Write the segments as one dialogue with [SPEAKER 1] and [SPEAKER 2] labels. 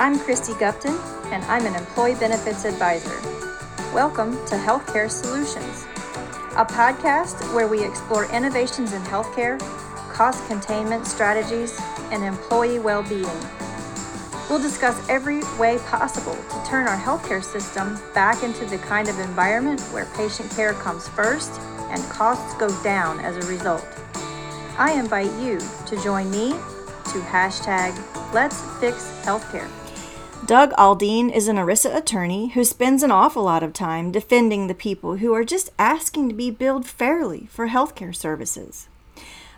[SPEAKER 1] I'm Cristy Gupton, and I'm an employee benefits advisor. Welcome to Healthcare Solutions, a podcast where we explore innovations in healthcare, cost containment strategies, and employee well being. We'll discuss every way possible to turn our healthcare system back into the kind of environment where patient care comes first and costs go down as a result. I invite you to join me to hashtag Let's Fix Healthcare. Doug Aldeen is an ERISA attorney who spends an awful lot of time defending the people who are just asking to be billed fairly for healthcare services.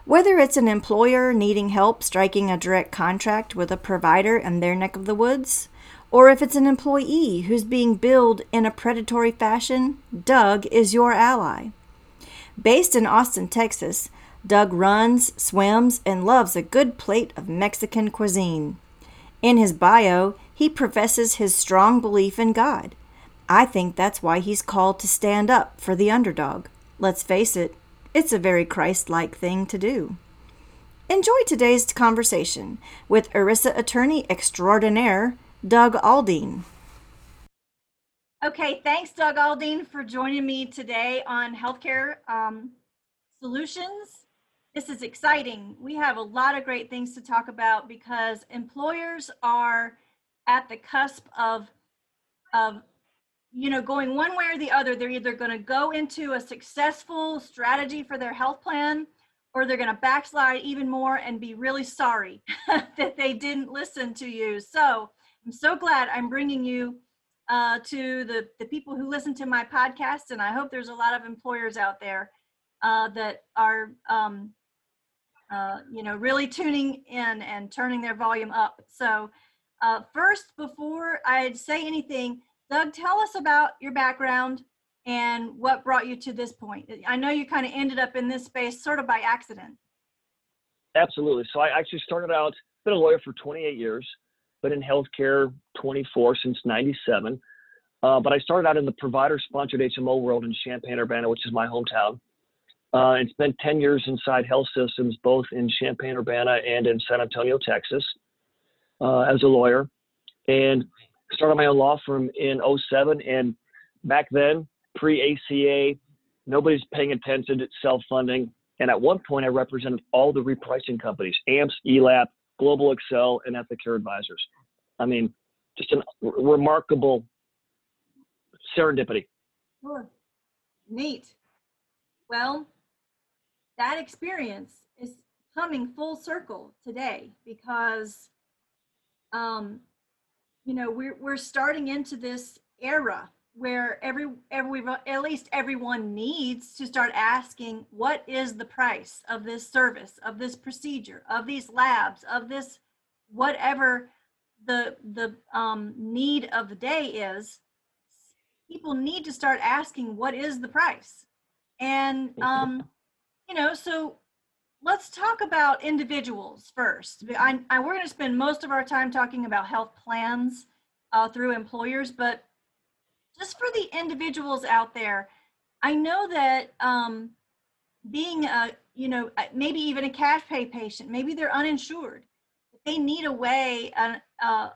[SPEAKER 1] Whether it's an employer needing help striking a direct contract with a provider in their neck of the woods, or if it's an employee who's being billed in a predatory fashion, Doug is your ally. Based in Austin, Texas, Doug runs, swims, and loves a good plate of Mexican cuisine. In his bio, he professes his strong belief in God. I think that's why he's called to stand up for the underdog. Let's face it, it's a very Christ like thing to do. Enjoy today's conversation with ERISA attorney extraordinaire, Doug Aldeen. Okay, thanks, Doug Aldeen, for joining me today on Healthcare um, Solutions. This is exciting. We have a lot of great things to talk about because employers are at the cusp of of you know going one way or the other they're either going to go into a successful strategy for their health plan or they're going to backslide even more and be really sorry that they didn't listen to you. So i'm so glad i'm bringing you uh, to the, the people who listen to my podcast and i hope there's a lot of employers out there uh, that are um, uh, you know really tuning in and turning their volume up. So uh, first, before I say anything, Doug, tell us about your background and what brought you to this point. I know you kind of ended up in this space sort of by accident.
[SPEAKER 2] Absolutely. So I actually started out, been a lawyer for 28 years, been in healthcare 24 since 97. Uh, but I started out in the provider sponsored HMO world in Champaign Urbana, which is my hometown. Uh, and spent 10 years inside health systems, both in Champaign Urbana and in San Antonio, Texas uh, as a lawyer and started my own law firm in 07. And back then, pre ACA, nobody's paying attention to self funding. And at one point, I represented all the repricing companies AMPS, ELAP, Global Excel, and Ethicare Advisors. I mean, just a remarkable serendipity.
[SPEAKER 1] Sure. Neat. Well, that experience is coming full circle today because um, you know, we're we're starting into this era where every every at least everyone needs to start asking what is the price of this service of this procedure of these labs of this whatever the the um, need of the day is. People need to start asking what is the price? And um, you know so let's talk about individuals first. I, I, we're going to spend most of our time talking about health plans uh, through employers, but just for the individuals out there, I know that um, being a, you know, maybe even a cash pay patient, maybe they're uninsured. They need a way, uh, uh,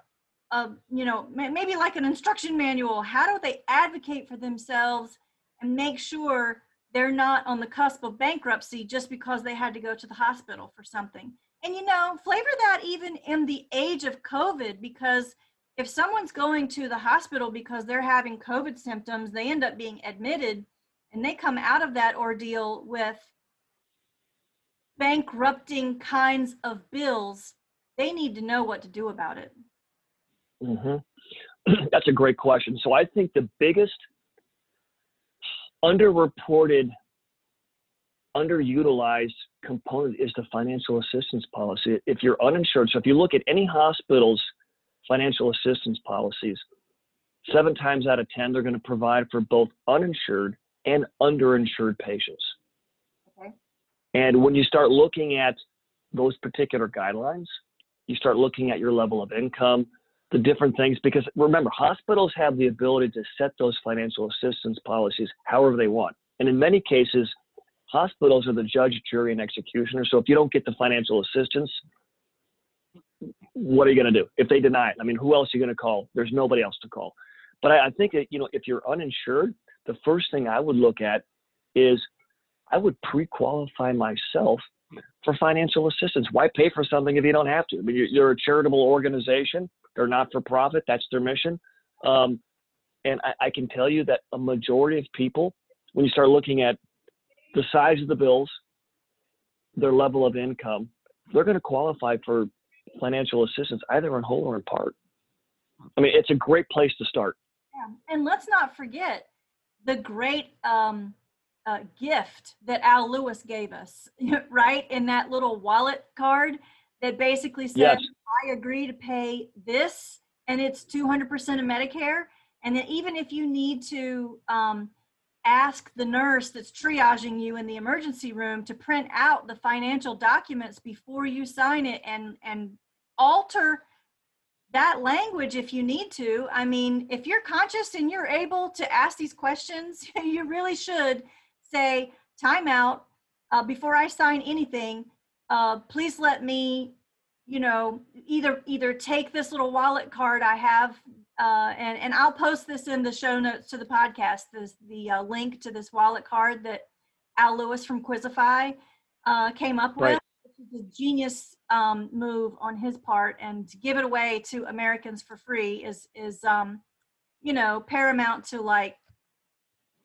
[SPEAKER 1] of, you know, maybe like an instruction manual. How do they advocate for themselves and make sure they're not on the cusp of bankruptcy just because they had to go to the hospital for something. And you know, flavor that even in the age of COVID, because if someone's going to the hospital because they're having COVID symptoms, they end up being admitted and they come out of that ordeal with bankrupting kinds of bills, they need to know what to do about it.
[SPEAKER 2] Mm-hmm. That's a great question. So I think the biggest underreported, underutilized component is the financial assistance policy. If you're uninsured, so if you look at any hospital's financial assistance policies, seven times out of 10, they're going to provide for both uninsured and underinsured patients. Okay. And when you start looking at those particular guidelines, you start looking at your level of income, the different things because remember hospitals have the ability to set those financial assistance policies however they want and in many cases hospitals are the judge jury and executioner so if you don't get the financial assistance what are you going to do if they deny it? I mean, who else are you going to call? There's nobody else to call. But I, I think that you know, if you're uninsured, the first thing I would look at is I would pre-qualify myself for financial assistance. Why pay for something if you don't have to? I mean, you're, you're a charitable organization. They're not for profit. That's their mission. Um, and I, I can tell you that a majority of people, when you start looking at the size of the bills, their level of income, they're going to qualify for financial assistance either in whole or in part. I mean, it's a great place to start.
[SPEAKER 1] Yeah. And let's not forget the great um, uh, gift that Al Lewis gave us, right? In that little wallet card that basically said,
[SPEAKER 2] yes.
[SPEAKER 1] I agree to pay this, and it's 200% of Medicare. And then even if you need to um, ask the nurse that's triaging you in the emergency room to print out the financial documents before you sign it and and alter that language if you need to. I mean, if you're conscious and you're able to ask these questions, you really should say, time out, uh, before I sign anything, uh, please let me, you know, either either take this little wallet card I have, uh, and and I'll post this in the show notes to the podcast. This the uh, link to this wallet card that Al Lewis from Quizzify uh, came up with.
[SPEAKER 2] Right.
[SPEAKER 1] It's a genius um, move on his part, and to give it away to Americans for free is is um, you know paramount to like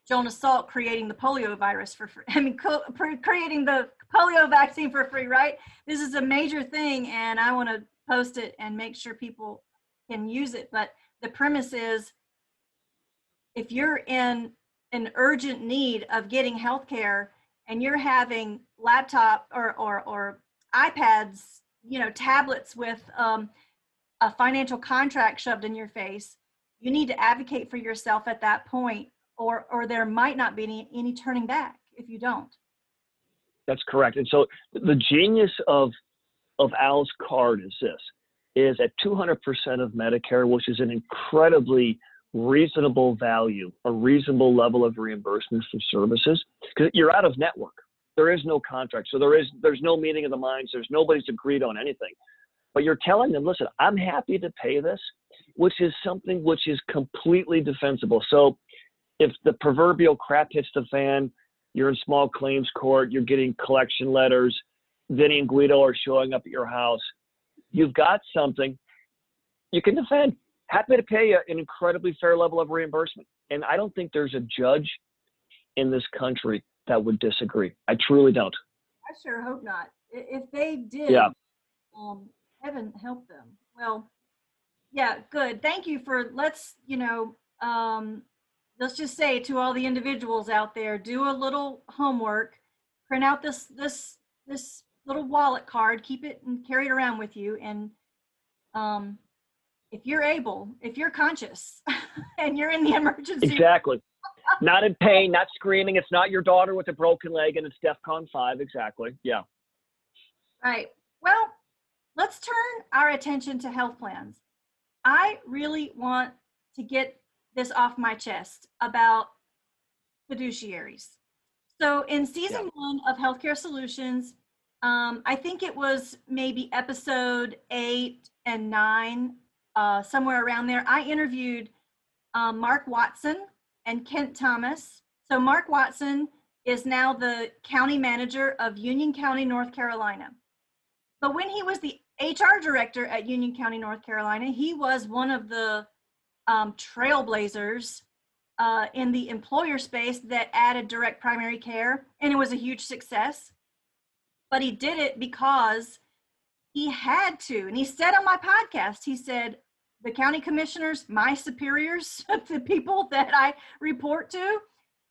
[SPEAKER 1] Jonas Salk creating the polio virus for free. I mean, co- creating the polio vaccine for free, right? This is a major thing, and I want to post it and make sure people can use it. But the premise is if you're in an urgent need of getting health care and you're having laptop or, or, or iPads, you know, tablets with um, a financial contract shoved in your face, you need to advocate for yourself at that point or or there might not be any, any turning back if you don't.
[SPEAKER 2] That's correct. And so the genius of of al's card is this is at 200% of medicare which is an incredibly reasonable value a reasonable level of reimbursement for services because you're out of network. There is no contract so there is there's no meeting of the minds there's nobody's agreed on anything. But you're telling them listen i'm happy to pay this which is something which is completely defensible. So if the proverbial crap hits the fan, you're in small claims court, you're getting collection letters, Vinny and Guido are showing up at your house, you've got something you can defend. Happy to pay you an incredibly fair level of reimbursement. And I don't think there's a judge in this country that would disagree. I truly don't.
[SPEAKER 1] I sure hope not. If they did,
[SPEAKER 2] yeah.
[SPEAKER 1] um, heaven help them. Well, yeah, good. Thank you for let's, you know, um, let's just say to all the individuals out there, do a little homework, print out this this this little wallet card, keep it and carry it around with you. And um, if you're able, if you're conscious and you're in the emergency.
[SPEAKER 2] Exactly. not in pain, not screaming. It's not your daughter with a broken leg and it's DEFCON 5. Exactly. Yeah.
[SPEAKER 1] Right. Well, let's turn our attention to health plans. I really want to get this off my chest about fiduciaries. So in season yeah. one of Healthcare Solutions, um, I think it was maybe episode eight and nine, uh, somewhere around there. I interviewed um, Mark Watson and Kent Thomas. So Mark Watson is now the county manager of Union County, North Carolina. But when he was the HR director at Union County, North Carolina, he was one of the um, trailblazers uh, in the employer space that added direct primary care, and it was a huge success. But he did it because he had to. And he said on my podcast, he said, the county commissioners, my superiors, the people that I report to,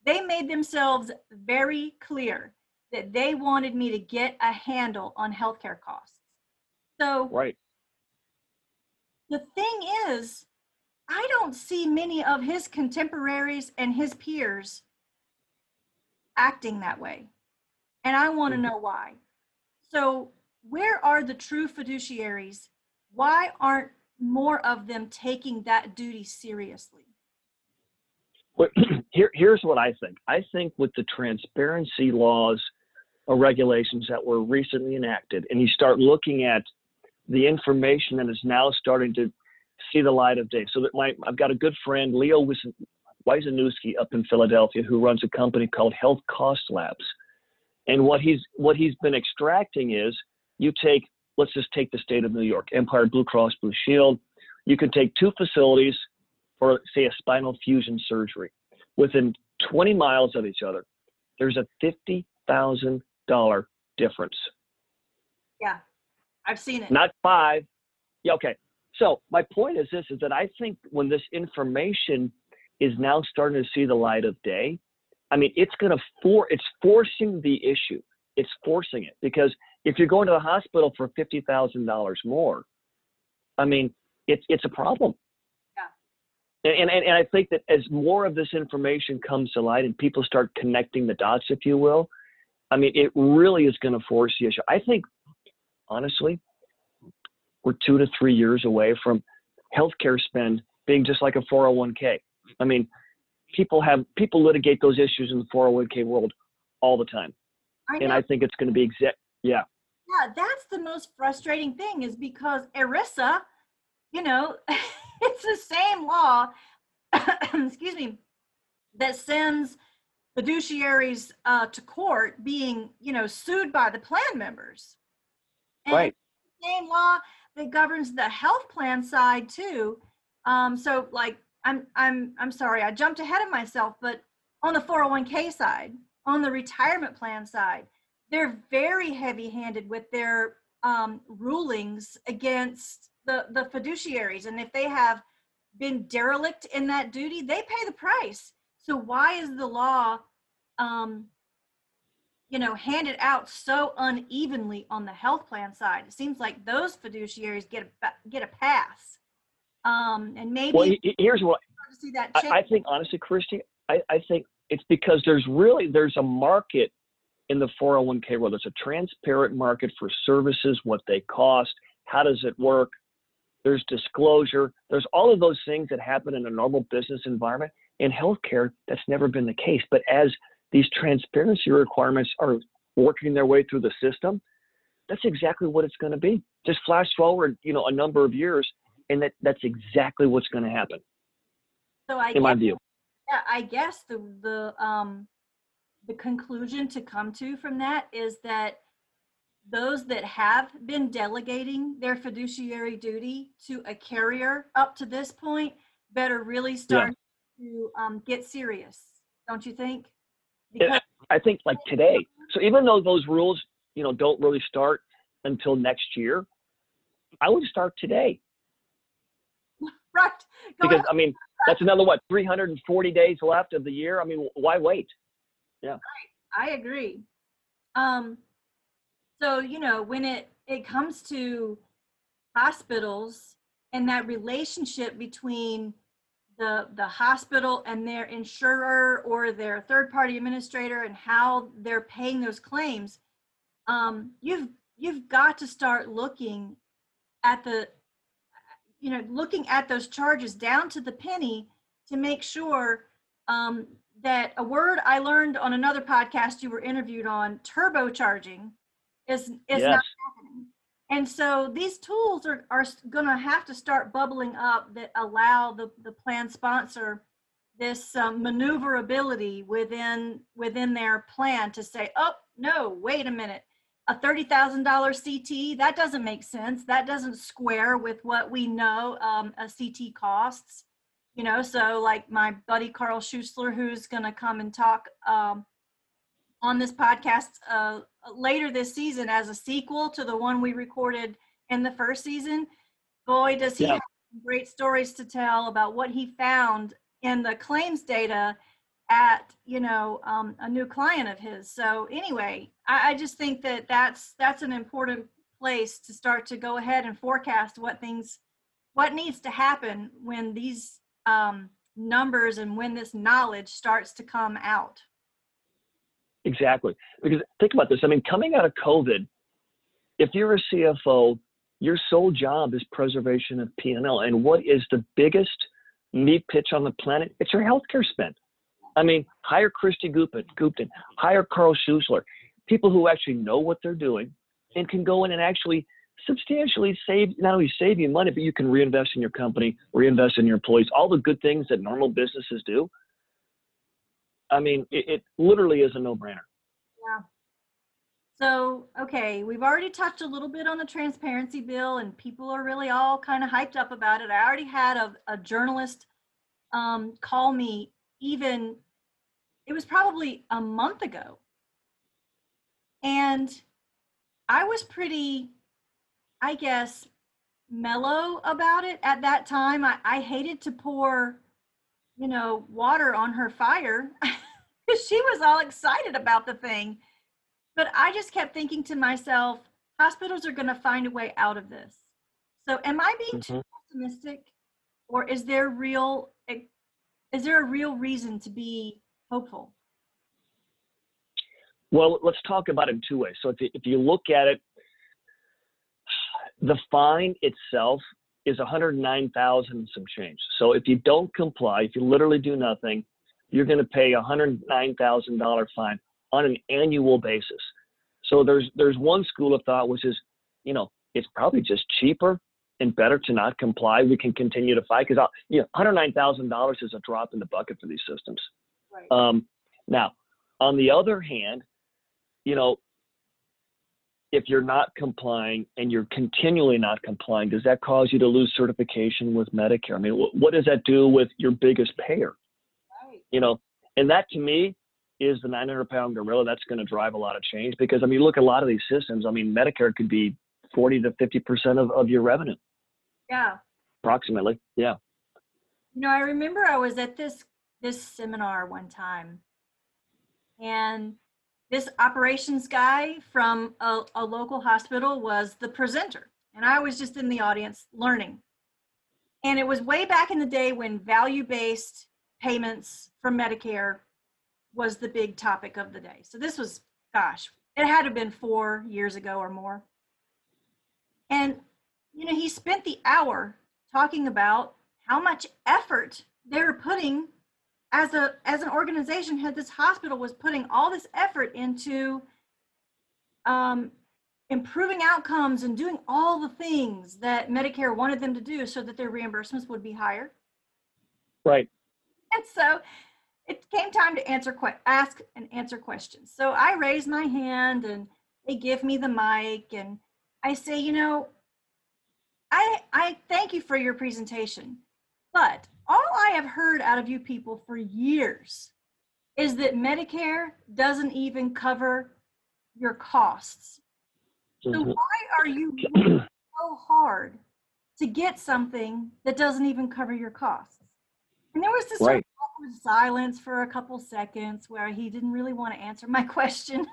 [SPEAKER 1] they made themselves very clear that they wanted me to get a handle on healthcare costs. So,
[SPEAKER 2] right.
[SPEAKER 1] The thing is, I don't see many of his contemporaries and his peers acting that way. And I want to mm-hmm. know why. So, where are the true fiduciaries? Why aren't more of them taking that duty seriously?
[SPEAKER 2] Well, here, here's what I think. I think with the transparency laws or regulations that were recently enacted, and you start looking at the information that is now starting to see the light of day. So that my I've got a good friend, Leo Wisniewski up in Philadelphia, who runs a company called Health Cost Labs. And what he's what he's been extracting is you take let's just take the state of New York, Empire Blue Cross Blue Shield. You can take two facilities for say a spinal fusion surgery within 20 miles of each other. There's a fifty thousand dollar difference.
[SPEAKER 1] Yeah, I've seen it.
[SPEAKER 2] Not five. Yeah, okay. So my point is this: is that I think when this information is now starting to see the light of day, I mean, it's going to for it's forcing the issue. It's forcing it because if you're going to the hospital for fifty thousand dollars more, I mean, it's it's a problem.
[SPEAKER 1] Yeah.
[SPEAKER 2] And, and and I think that as more of this information comes to light and people start connecting the dots, if you will, I mean, it really is going to force the issue. I think, honestly, we're two to three years away from healthcare spend being just like a 401k. I mean, people have people litigate those issues in the 401k world all the time.
[SPEAKER 1] I
[SPEAKER 2] and I think it's going to be exact. Yeah.
[SPEAKER 1] Yeah, that's the most frustrating thing is because ERISA, you know, it's the same law, excuse me, that sends fiduciaries uh, to court being, you know, sued by the plan members.
[SPEAKER 2] And right.
[SPEAKER 1] Same law that governs the health plan side too. Um, so like I'm I'm I'm sorry, I jumped ahead of myself, but on the 401k side, on the retirement plan side, they're very heavy-handed with their um, rulings against the the fiduciaries, and if they have been derelict in that duty, they pay the price. So why is the law, um, you know, handed out so unevenly on the health plan side? It seems like those fiduciaries get a get a pass um, and maybe
[SPEAKER 2] well, here's what
[SPEAKER 1] see that
[SPEAKER 2] I, I, think honestly, Cristy, I, I think it's because there's really there's a market in the 401k world. There's a transparent market for services, what they cost, how does it work. There's disclosure. There's all of those things that happen in a normal business environment. In healthcare, that's never been the case. But as these transparency requirements are working their way through the system, that's exactly what it's going to be. Just flash forward, you know, a number of years, and that that's exactly what's going to happen.
[SPEAKER 1] So I
[SPEAKER 2] in
[SPEAKER 1] guess,
[SPEAKER 2] my view.
[SPEAKER 1] Yeah, I guess the the um the conclusion to come to from that is that those that have been delegating their fiduciary duty to a carrier up to this point better really start yeah. to um, get serious, don't you think?
[SPEAKER 2] Because I think like today. So even though those rules, you know, don't really start until next year, I would start today.
[SPEAKER 1] right.
[SPEAKER 2] Go because ahead. I mean, that's another what 340 days left of the year. I mean, why wait? Yeah.
[SPEAKER 1] Right. I agree. Um, so you know, when it it comes to hospitals and that relationship between the the hospital and their insurer or their third party administrator and how they're paying those claims, um, you've you've got to start looking at the you know, looking at those charges down to the penny to make sure um, that a word I learned on another podcast you were interviewed on, turbocharging, is is yes. not happening. And so these tools are, are going to have to start bubbling up that allow the, the plan sponsor this um, maneuverability within within their plan to say, oh no, wait a minute, a $30,000 CT, that doesn't make sense. That doesn't square with what we know um, a CT costs. You know, so like my buddy Carl Schusler, who's going to come and talk um, on this podcast uh, later this season as a sequel to the one we recorded in the first season. Boy, does he yeah. have great stories to tell about what he found in the claims data at you know um, a new client of his so anyway I, I, just think that that's that's an important place to start to go ahead and forecast what things what needs to happen when these um, numbers and when this knowledge starts to come out
[SPEAKER 2] exactly. Because think about this i mean coming out of covid if you're a cfo your sole job is preservation of p&l and what is the biggest meat pitch on the planet? It's your healthcare spend. I mean, hire Cristy Gupton, hire Carl Schusler, people who actually know what they're doing and can go in and actually substantially save not only save you money, but you can reinvest in your company, reinvest in your employees, all the good things that normal businesses do. I mean, it, it literally is a no-brainer.
[SPEAKER 1] Yeah. So, okay, we've already touched a little bit on the transparency bill, and people are really all kind of hyped up about it. I already had a, a journalist um, call me, even, it was probably a month ago. And I was pretty, I guess, mellow about it at that time. I, I hated to pour, you know, water on her fire she was all excited about the thing. But I just kept thinking to myself, hospitals are going to find a way out of this. So am I being too mm-hmm. pessimistic or is there real eh, is there a real reason to be hopeful?
[SPEAKER 2] Well, let's talk about it in two ways. So if you, if you look at it, the fine itself is 109,000 some change. So if you don't comply, if you literally do nothing, you're going to pay a $109,000 fine on an annual basis. So there's there's one school of thought which is, you know, it's probably just cheaper and better to not comply. We can continue to fight because you know, $109,000 is a drop in the bucket for these systems.
[SPEAKER 1] Right.
[SPEAKER 2] Um, now, on the other hand, you know, if you're not complying and you're continually not complying, does that cause you to lose certification with Medicare? I mean, what, does that do with your biggest payer?
[SPEAKER 1] Right.
[SPEAKER 2] You know, and that to me is the 900 pound gorilla that's going to drive a lot of change because I mean, look at a lot of these systems. I mean, Medicare could be 40 to 50 percent of, of your revenue.
[SPEAKER 1] Yeah.
[SPEAKER 2] Approximately. Yeah.
[SPEAKER 1] You know, I remember I was at this this seminar one time, and this operations guy from a, a local hospital was the presenter, and I was just in the audience learning. And it was way back in the day when value based payments from Medicare was the big topic of the day. So this was, gosh, it had to have been four years ago or more. And, you know, he spent the hour talking about how much effort they were putting as a as an organization had this hospital was putting all this effort into um, improving outcomes and doing all the things that medicare wanted them to do so that their reimbursements would be higher.
[SPEAKER 2] Right.
[SPEAKER 1] And so it came time to answer ask and answer questions. So i raise my hand and they give me the mic and i say you know i i thank you for your presentation but all I have heard out of you people for years is that Medicare doesn't even cover your costs. So
[SPEAKER 2] Mhm.
[SPEAKER 1] why are you so hard to get something that doesn't even cover your costs? And there was this sort of awkward silence for a couple seconds where he didn't really want to answer my question.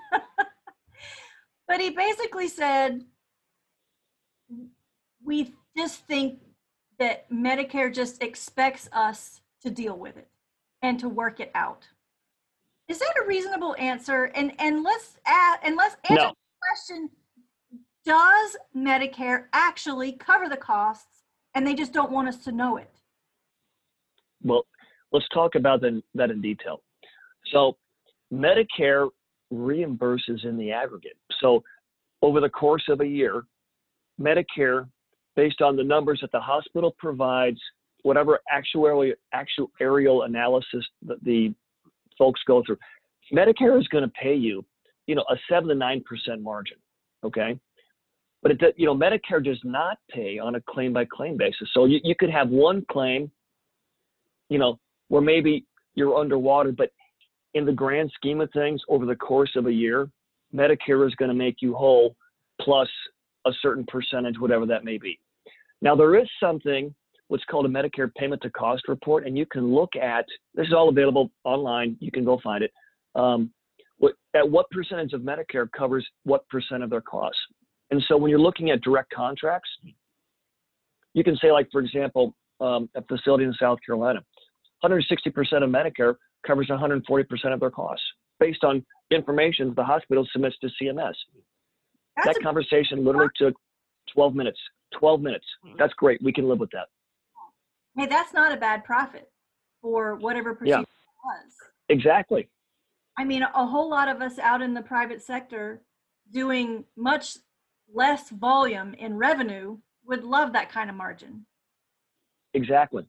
[SPEAKER 1] but he basically said, we just think that Medicare just expects us to deal with it and to work it out. Is that a reasonable answer? And and let's add and let's answer
[SPEAKER 2] No.
[SPEAKER 1] the question: Does Medicare actually cover the costs, and they just don't want us to know it?
[SPEAKER 2] Well, let's talk about the, that in detail. So, Medicare reimburses in the aggregate. So, over the course of a year, Medicare, based on the numbers that the hospital provides, whatever actuarial, actuarial analysis that the folks go through, Medicare is going to pay you, you know, a seven to nine percent margin. Okay. But it, you know, Medicare does not pay on a claim by claim basis. So you, you could have one claim you know, where maybe you're underwater, but in the grand scheme of things, over the course of a year, Medicare is going to make you whole plus a certain percentage, whatever that may be. Now, there is something what's called a Medicare payment to cost report, and you can look at this is all available online. You can go find it. Um, what, at what percentage of Medicare covers what percent of their costs? And so when you're looking at direct contracts, you can say, like, for example, um, a facility in South Carolina, 160% of Medicare covers 140% of their costs based on information the hospital submits to CMS.
[SPEAKER 1] That's
[SPEAKER 2] that conversation literally took 12 minutes. 12 minutes. That's great. We can live with that.
[SPEAKER 1] hey, that's not a bad profit for whatever procedure
[SPEAKER 2] Yeah.
[SPEAKER 1] it was.
[SPEAKER 2] Exactly.
[SPEAKER 1] I mean, a whole lot of us out in the private sector doing much less volume in revenue would love that kind of margin.
[SPEAKER 2] Exactly.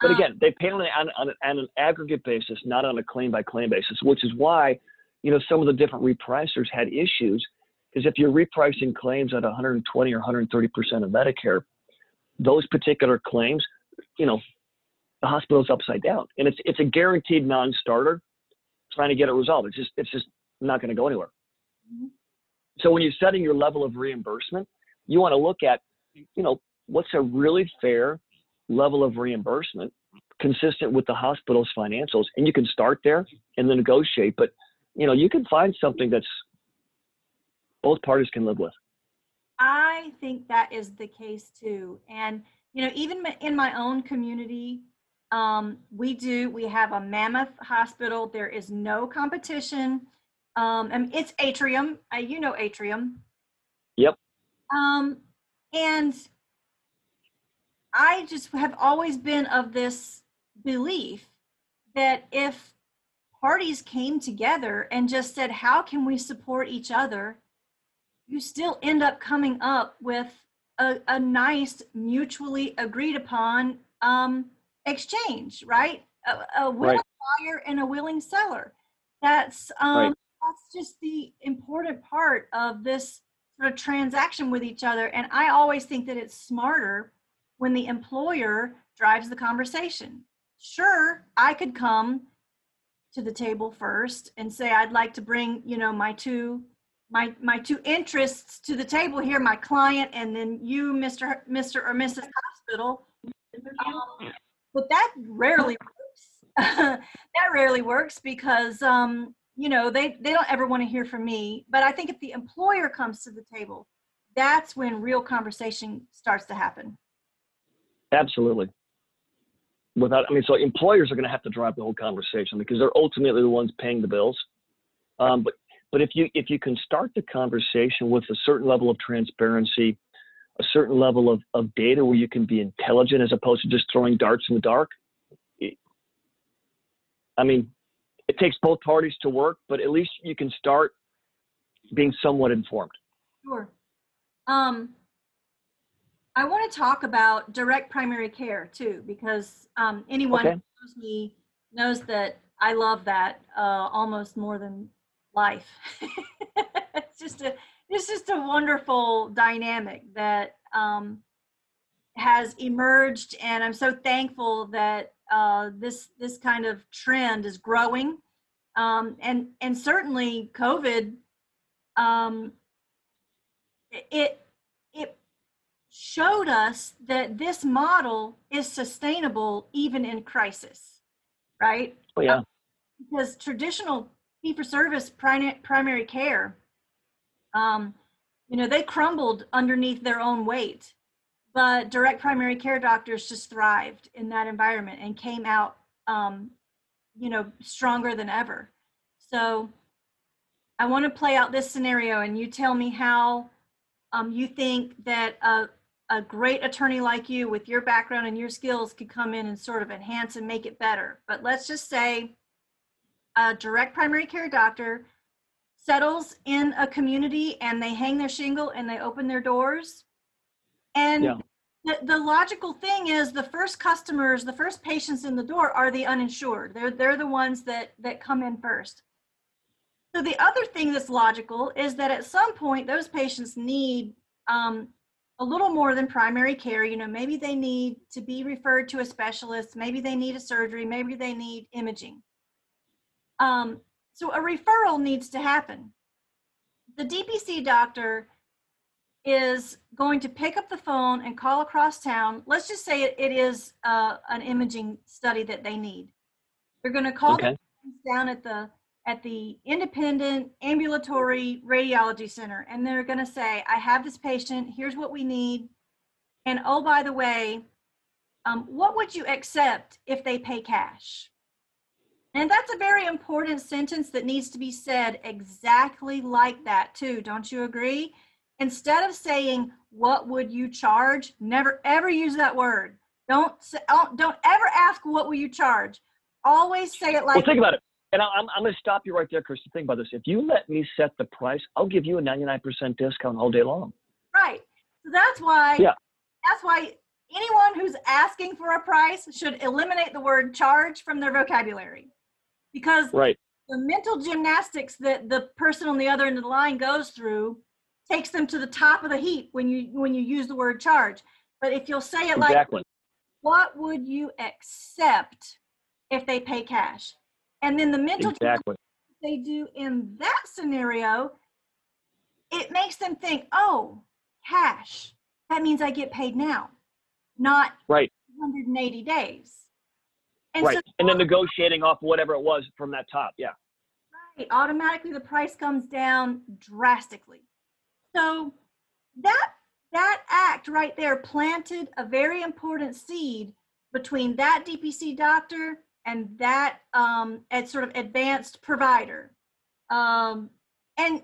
[SPEAKER 2] But
[SPEAKER 1] Um,
[SPEAKER 2] again, they pay on, an- on, on, on an aggregate basis, not on a claim by claim basis, which is why, you know, some of the different repricers had issues. Because if you're repricing claims at 120 or 130 percent of Medicare, those particular claims, you know, the hospital's upside down, and it's it's a guaranteed non-starter. Trying to get it resolved, it's just it's just not going to go anywhere.
[SPEAKER 1] Mhm.
[SPEAKER 2] So when you're setting your level of reimbursement, you want to look at, you know, what's a really fair level of reimbursement consistent with the hospital's financials and you can start there and then negotiate but you know you can find something that's both parties can live with
[SPEAKER 1] I think that is the case too. And, you know, even in my own community, um, we do, we have a mammoth hospital. There is no competition. Um, and it's Atrium. Uh, you know Atrium.
[SPEAKER 2] Yep.
[SPEAKER 1] Um, and I just have always been of this belief that if parties came together and just said, how can we support each other? You still end up coming up with a, a nice mutually agreed upon um, exchange right a, a willing
[SPEAKER 2] Right.
[SPEAKER 1] buyer and a willing seller that's um,
[SPEAKER 2] Right.
[SPEAKER 1] that's just the important part of this sort of transaction with each other and i always think that it's smarter when the employer drives the conversation sure i could come to the table first and say i'd like to bring you know my two my my two interests to the table here my client and then you mr mr or mrs hospital. Um, but that rarely works. That rarely works because um you know they they don't ever want to hear from me. But i think if the employer comes to the table that's when real conversation starts to happen.
[SPEAKER 2] Absolutely. Without i mean so employers are going to have to drive the whole conversation because they're ultimately the ones paying the bills. Um, but but if you if you can start the conversation with a certain level of transparency a certain level of, of data where you can be intelligent as opposed to just throwing darts in the dark it- i mean it takes both parties to work but at least you can start being somewhat informed
[SPEAKER 1] Sure. Um, I want to talk about direct primary care too, because um, anyone who knows me knows that I love that uh, almost more than life. it's just a it's just a wonderful dynamic that um, has emerged, and I'm so thankful that uh, this this kind of trend is growing, um, and and certainly COVID. Um, it it showed us that this model is sustainable even in crisis right
[SPEAKER 2] oh yeah
[SPEAKER 1] because traditional fee for service primary, primary care. Um, you know they crumbled underneath their own weight but direct primary care doctors just thrived in that environment and came out um, you know stronger than ever. So i want to play out this scenario and you tell me how um, you think that a, a great attorney like you with your background and your skills could come in and sort of enhance and make it better. But let's just say a direct primary care doctor settles in a community and they hang their shingle and they open their doors. And
[SPEAKER 2] Yeah.
[SPEAKER 1] the, the logical thing is the first customers the first patients in the door are the uninsured. They're they're the ones that that come in first. So the other thing that's logical is that at some point those patients need um, a little more than primary care. You know maybe they need to be referred to a specialist. Maybe they need a surgery. Maybe they need imaging um, so a referral needs to happen. The dpc doctor is going to pick up the phone and call across town. Let's just say it, it is uh, an imaging study that they need. They're going to call
[SPEAKER 2] okay.
[SPEAKER 1] down at the at the independent ambulatory radiology center and they're going to say i have this patient. Here's what we need. And oh by the way um, what would you accept if they pay cash and that's a very important sentence that needs to be said exactly like that too don't you agree instead of saying what would you charge never ever use that word don't don't oh, don't ever ask what will you charge always say it like.
[SPEAKER 2] well think about it And I'm, I'm going to stop you right there, Kristen. Think about this. If you let me set the price, I'll give you a 99% discount all day long.
[SPEAKER 1] Right. So that's why.
[SPEAKER 2] Yeah.
[SPEAKER 1] That's why anyone who's asking for a price should eliminate the word charge from their vocabulary, because
[SPEAKER 2] Right.
[SPEAKER 1] the mental gymnastics that the person on the other end of the line goes through takes them to the top of the heap when you when you use the word charge. But if you'll say it like, what would you accept if they pay cash? And then the mental
[SPEAKER 2] Exactly.
[SPEAKER 1] they do in that scenario, it makes them think, oh, cash. That means I get paid now, not
[SPEAKER 2] Right.
[SPEAKER 1] 180 days. And
[SPEAKER 2] Right.
[SPEAKER 1] so
[SPEAKER 2] And then negotiating off whatever it was from that top. Yeah.
[SPEAKER 1] right, automatically the price comes down drastically. So that that act right there planted a very important seed between that DPC doctor and that um, at sort of advanced provider. Um, and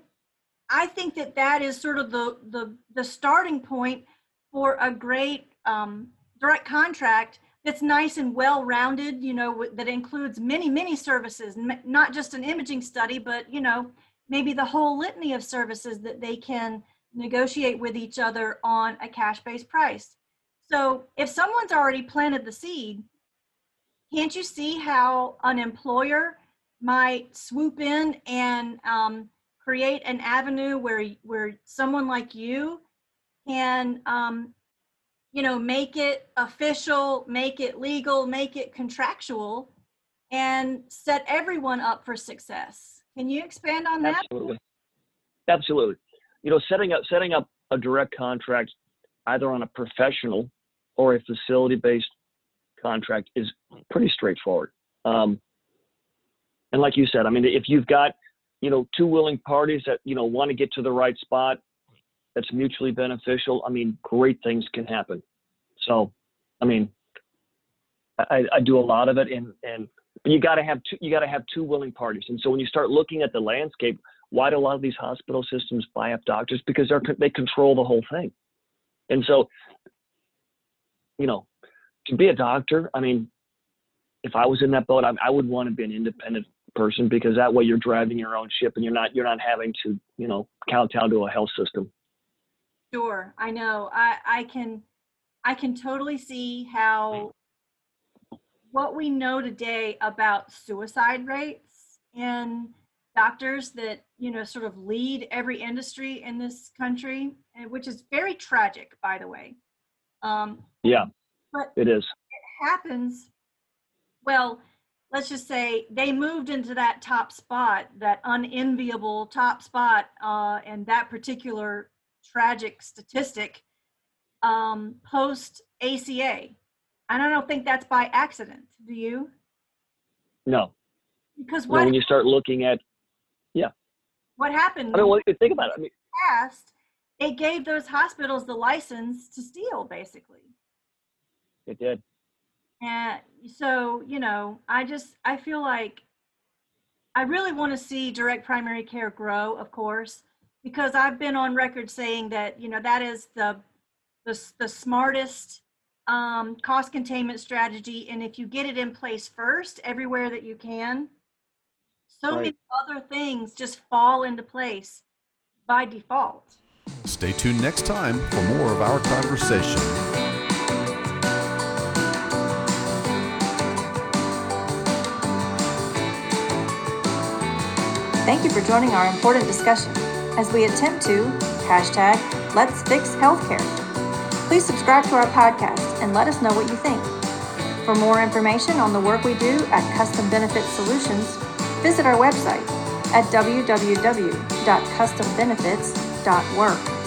[SPEAKER 1] I think that that is sort of the the, the starting point for a great um, direct contract that's nice and well rounded. You know, that includes many many services, not just an imaging study, but you know maybe the whole litany of services that they can negotiate with each other on a cash based price. So if someone's already planted the seed, can't you see how an employer might swoop in and um, create an avenue where where someone like you can um, you know make it official make it legal make it contractual and set everyone up for success can you expand on that
[SPEAKER 2] Absolutely. Absolutely. You know, setting up setting up a direct contract either on a professional or a facility based contract is pretty straightforward. Um, and like you said, I mean, if you've got you know two willing parties that you know want to get to the right spot, that's mutually beneficial. I mean, great things can happen. So, I mean, I, I do a lot of it, and and you got to have two you got to have two willing parties. And so when you start looking at the landscape, why do a lot of these hospital systems buy up doctors? Because they're they control the whole thing. And so, you know, to be a doctor, I mean, if I was in that boat, I, I would want to be an independent person because that way you're driving your own ship and you're not you're not having to you know kowtow to a health system.
[SPEAKER 1] Sure, I know. I, I can I can totally see how what we know today about suicide rates and doctors that you know sort of lead every industry in this country, and which is very tragic, by the way. Um,
[SPEAKER 2] Yeah,
[SPEAKER 1] but
[SPEAKER 2] it is.
[SPEAKER 1] it happens well let's just say they moved into that top spot that unenviable top spot uh, and that particular tragic statistic um, post aca And i don't think that's by accident do you
[SPEAKER 2] No,
[SPEAKER 1] because
[SPEAKER 2] You
[SPEAKER 1] what
[SPEAKER 2] when you start looking at, yeah.
[SPEAKER 1] what happened
[SPEAKER 2] I mean, well, think about it. I mean,
[SPEAKER 1] past it gave those hospitals the license to steal basically
[SPEAKER 2] it did.
[SPEAKER 1] And so, you know, I just I feel like I really want to see direct primary care grow, of course, because I've been on record saying that, you know, that is the the, the smartest um, cost containment strategy. And if you get it in place first, everywhere that you can, so many other things just fall into place by default.
[SPEAKER 3] Stay tuned next time for more of our conversation.
[SPEAKER 4] Thank you for joining our important discussion as we attempt to hashtag Let's Fix Healthcare. Please subscribe to our podcast and let us know what you think. For more information on the work we do at Custom Benefit Solutions, visit our website at www.custombenefits.work.